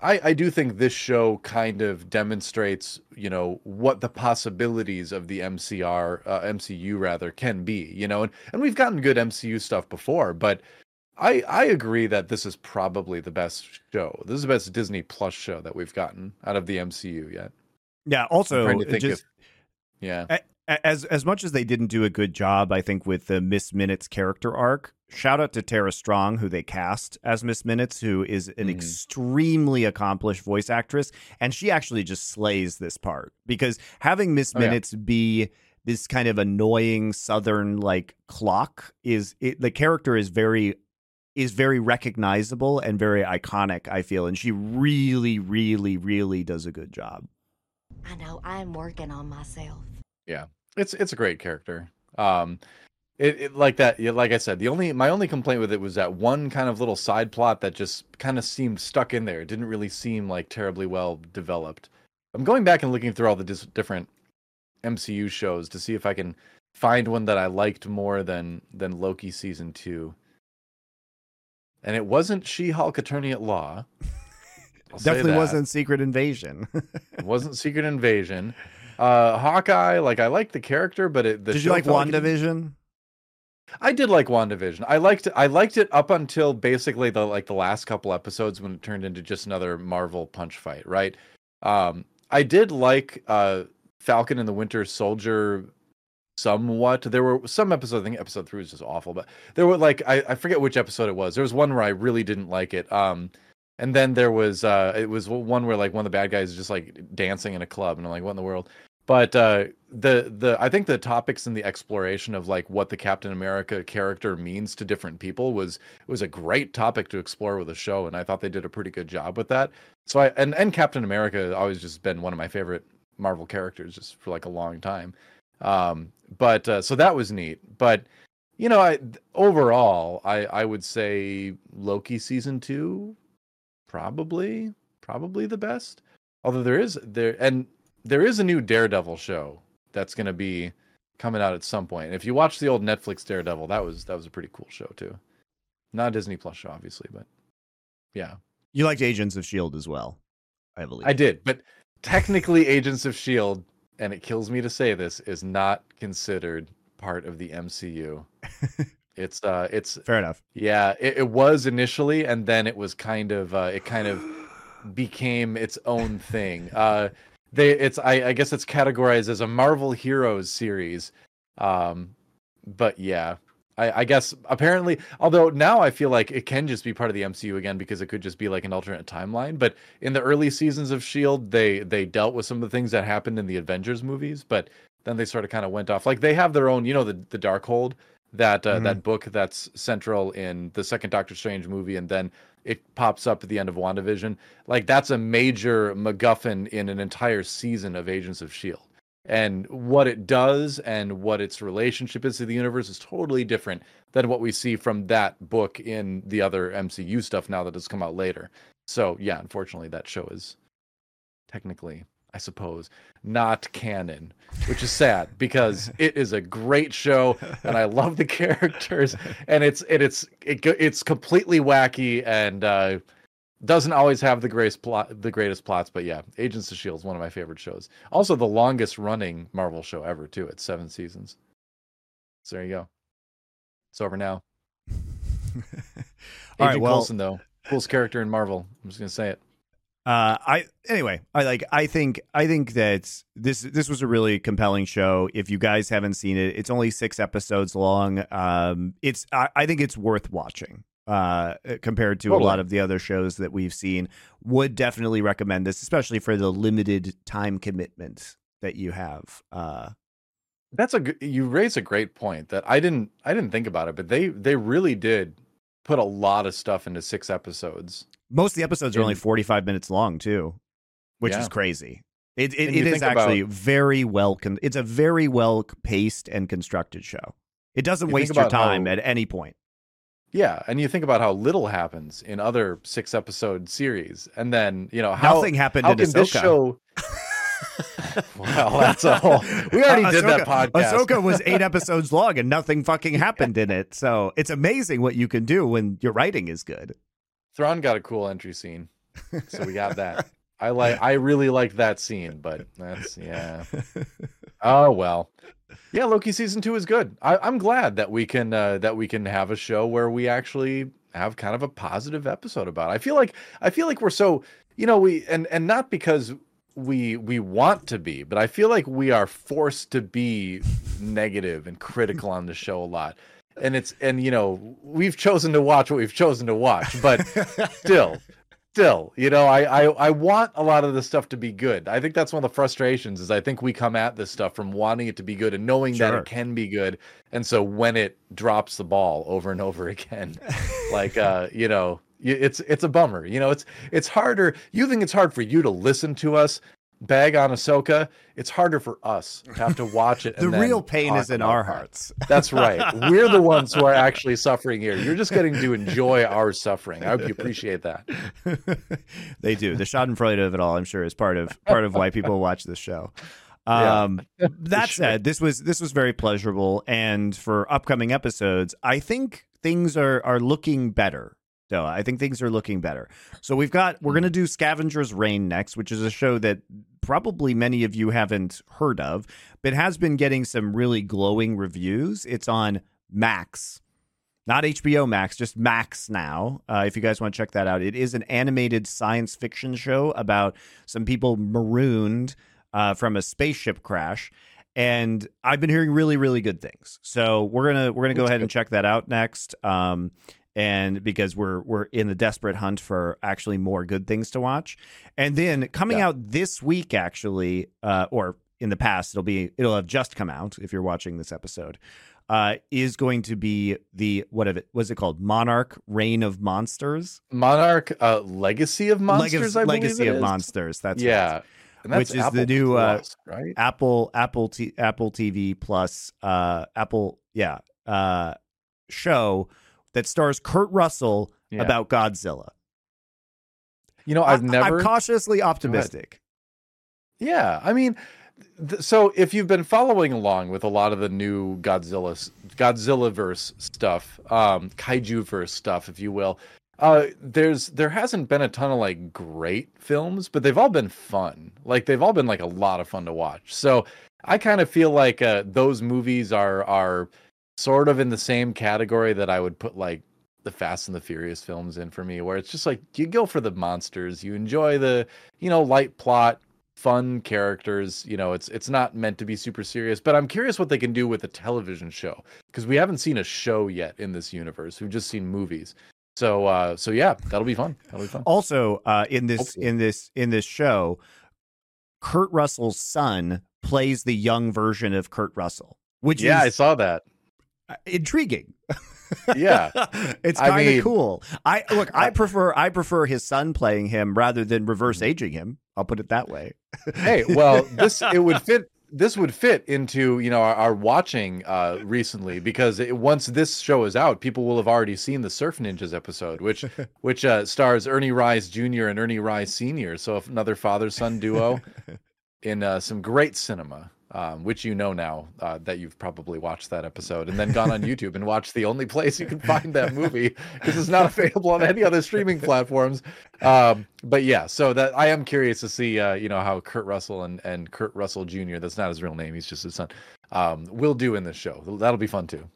I, I do think this show kind of demonstrates, you know, what the possibilities of the MCR, uh, MCU rather, can be. You know, and, and we've gotten good MCU stuff before, but I I agree that this is probably the best show. This is the best Disney Plus show that we've gotten out of the MCU yet. Yeah. Also, trying to think just if- Yeah, as as much as they didn't do a good job, I think with the Miss Minutes character arc. Shout out to Tara Strong, who they cast as Miss Minutes, who is an Mhm. extremely accomplished voice actress, and she actually just slays this part because having Miss Oh, yeah. Minutes be this kind of annoying Southern like clock is it, the character is very is very recognizable and very iconic. I feel, and she really, really, really does a good job. I know I'm working on myself. It's it's a great character. Um, it, it like that. Like I said, the only my only complaint with it was that one kind of little side plot that just kind of seemed stuck in there. It didn't really seem like terribly well developed. I'm going back and looking through all the dis- different MCU shows to see if I can find one that I liked more than than Loki season two. And it wasn't She-Hulk Attorney at Law. Definitely wasn't Secret Invasion. It wasn't Secret Invasion. Uh, Hawkeye, like I like the character, but it. The Did you like felt it? I did like WandaVision. I liked it. I liked it up until basically the like the last couple episodes when it turned into just another Marvel punch fight, right? Um, I did like uh Falcon and the Winter Soldier somewhat. There were some episodes. I think episode three was just awful, but there were like I, I forget which episode it was. There was one where I really didn't like it. Um, and then there was uh it was one where like one of the bad guys is just like dancing in a club, and I'm like, what in the world? But uh, the the I think the topics and the exploration of like what the Captain America character means to different people was was a great topic to explore with the show, and I thought they did a pretty good job with that. So I and and Captain America has always just been one of my favorite Marvel characters just for like a long time. Um, but uh, so that was neat. But you know, I overall I I would say Loki season two probably probably the best. Although there is there and there is a new Daredevil show that's going to be coming out at some point. If you watch the old Netflix Daredevil, that was that was a pretty cool show too. Not a Disney Plus show, obviously, but yeah, You liked Agents of Shield as well, I believe. I did. But technically, Agents of Shield, and it kills me to say this, is not considered part of the MCU. it's uh, it's Fair enough. Yeah, it, it was initially, and then it was kind of uh, it kind of became its own thing. Uh, they it's I, I guess it's categorized as a Marvel Heroes series. Um, but yeah, I, I guess apparently, although now I feel like it can just be part of the MCU again because it could just be like an alternate timeline. But in the early seasons of Shield, they they dealt with some of the things that happened in the Avengers movies, but then they sort of kind of went off. Like they have their own, you know, the the Darkhold that uh, Mhm. that book that's central in the second Doctor Strange movie, and then it pops up at the end of WandaVision. Like that's a major MacGuffin in an entire season of Agents of Shield. And what it does and what its relationship is to the universe is totally different than what we see from that book in the other MCU stuff now that has come out later. So yeah, unfortunately, that show is technically, I suppose, not canon, which is sad because it is a great show and I love the characters and it's and it's it, it's completely wacky and uh, doesn't always have the greatest plot the greatest plots, but yeah, Agents of Shield is one of my favorite shows. Also, the longest running Marvel show ever too. It's seven seasons. So there you go. It's over now. Agent right, well- Coulson though, coolest character in Marvel. I'm just gonna say it. Uh, I anyway, I like. I think. I think that this this was a really compelling show. If you guys haven't seen it, it's only six episodes long. Um, it's. I, I think it's worth watching. Uh, compared to a lot of the other shows that we've seen, would definitely recommend this, especially for the limited time commitment that you have. Uh, That's a you raise a great point that I didn't I didn't think about it, but they they really did put a lot of stuff into six episodes. Most of the episodes are only forty five minutes long too, which Yeah. is crazy. It it, it is think about- actually very well. Con- it's a very well paced and constructed show. It doesn't You waste your about how- time at any point. Yeah, and you think about how little happens in other six episode series, and then you know how Nothing happened how in can this show. well, that's a whole. We already Uh, did that Ahsoka- podcast. Ahsoka was eight episodes long and nothing fucking happened in it. So it's amazing what you can do when your writing is good. Thrawn got a cool entry scene, so we got that. I like. I really like that scene, but that's yeah. Oh well. Yeah, Loki season two is good. I, I'm glad that we can uh, that we can have a show where we actually have kind of a positive episode about. It. I feel like I feel like we're so you know we and and not because we we want to be, but I feel like we are forced to be negative and critical on the show a lot. And it's and you know we've chosen to watch what we've chosen to watch, but still still you know I, I i want a lot of this stuff to be good. I think that's one of the frustrations is i think we come at this stuff from wanting it to be good and knowing that it can be good. And so when it drops the ball over and over again like uh you know it's it's a bummer. You know it's it's harder. You think it's hard for you to listen to us bag on Ahsoka, it's harder for us to have to watch it. The real pain is in our hearts. That's right. We're the ones who are actually suffering here. You're just getting to enjoy our suffering. I hope you appreciate that. they do. The Schadenfreude of it all, I'm sure, is part of part of why people watch this show. Yeah, Um, that sure. said, this was this was very pleasurable, and for upcoming episodes, I think things are are looking better. So I think things are looking better. So we've got we're gonna do Scavenger's Reign next, which is a show that probably many of you haven't heard of, but has been getting some really glowing reviews. It's on Max not HBO Max, just Max now. Uh, if you guys want to check that out, it is an animated science fiction show about some people marooned uh, from a spaceship crash, and I've been hearing really, really good things. So we're gonna we're gonna go That's ahead and check that out next. Um, and because we're we're in the desperate hunt for actually more good things to watch, and then coming Yeah. out this week, actually, uh, or in the past, it'll be it'll have just come out if you're watching this episode uh, is going to be the what of it was it called Monarch Reign of Monsters Monarch uh, Legacy of Monsters, believe Legacy it of is. Monsters that's yeah. Which is the Apple new, uh, right? Apple Apple T, Apple TV Plus uh Apple yeah uh show that stars Kurt Russell Yeah. about Godzilla. You know, I've I- never I'm cautiously optimistic. Yeah, I mean, th- so if you've been following along with a lot of the new Godzilla, Godzilla verse stuff, um, kaiju verse stuff, if you will, uh, there's there hasn't been a ton of like great films, but they've all been fun. Like they've all been like a lot of fun to watch. So I kind of feel like uh, those movies are are sort of in the same category that I would put like the Fast and the Furious films in for me, where it's just like you go for the monsters, you enjoy the you know light plot, fun characters. You know, it's it's not meant to be super serious, but I'm curious what they can do with a television show because we haven't seen a show yet in this universe. We've just seen movies. So uh so yeah, that'll be fun. That'll be fun. Also, uh, in this Hopefully. in this in this show, Kurt Russell's son plays the young version of Kurt Russell, which yeah, I saw that. Intriguing. Yeah. it's kind of mean- cool. I look, I prefer I prefer his son playing him rather than reverse aging him. I'll put it that way. hey, well, this it would fit. This would fit into you know our, our watching uh, recently because it, once this show is out, people will have already seen the Surf Ninjas episode, which which uh, stars Ernie Reyes Jr. and Ernie Reyes Sr. So another father son duo in uh, some great cinema. Um, which you know now uh, that you've probably watched that episode and then gone on YouTube and watched the only place you can find that movie because it's not available on any other streaming platforms. Um, but yeah, so that I am curious to see, uh, you know, how Kurt Russell and, and Kurt Russell Jr. That's not his real name; he's just his son. Um, will do in this show. That'll be fun too.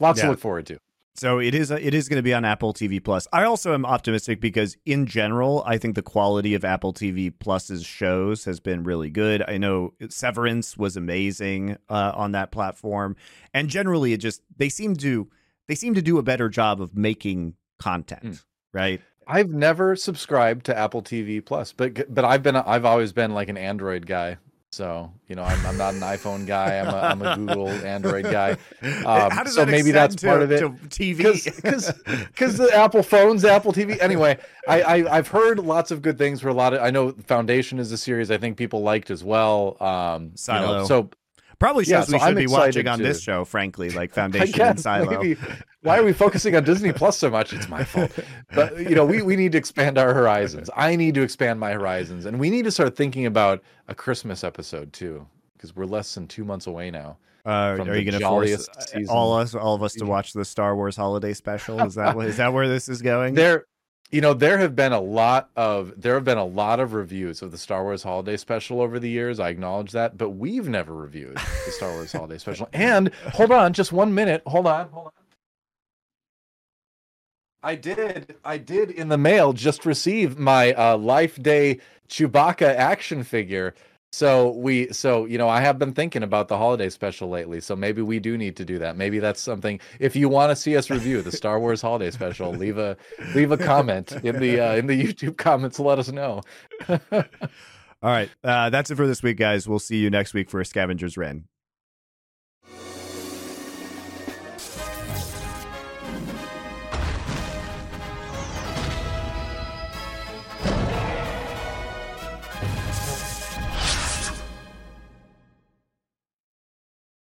Lots Yeah. to look forward to. So it is it is going to be on Apple TV Plus. I also am optimistic because in general, I think the quality of Apple TV Plus's shows has been really good. I know Severance was amazing uh, on that platform, and generally, it just they seem to they seem to do a better job of making content, Mm. right? I've never subscribed to Apple TV Plus, but but I've been I've always been like an Android guy. So you know, I'm, I'm not an iPhone guy. I'm a, I'm a Google Android guy. Um, How does so that maybe that's to, part of it. TV? because the Apple phones, Apple TV. Anyway, I, I I've heard lots of good things for a lot of. I know Foundation is a series I think people liked as well. Um, you know, so Probably shows Yeah, we so should I'm be watching on to- this show, frankly, like Foundation and Silo. maybe why are we focusing on Disney Plus so much? It's my fault. But you know, we, we need to expand our horizons. I need to expand my horizons. And we need to start thinking about a Christmas episode too. Because we're less than two months away now. Uh, are you going to force season all us, all of us, to watch the Star Wars Holiday Special? Is that is that where this is going? There you know, there have been a lot of there have been a lot of reviews of the Star Wars Holiday Special over the years. I acknowledge that, but we've never reviewed the Star Wars Holiday Special. And hold on, just one minute. Hold on, hold on. I did, I did in the mail just receive my uh, Life Day Chewbacca action figure. So we, so you know, I have been thinking about the holiday special lately. So maybe we do need to do that. Maybe that's something. If you want to see us review the Star Wars holiday special, leave a leave a comment in the uh, in the YouTube comments. Let us know. All right, uh, that's it for this week, guys. We'll see you next week for a Scavengers Reign.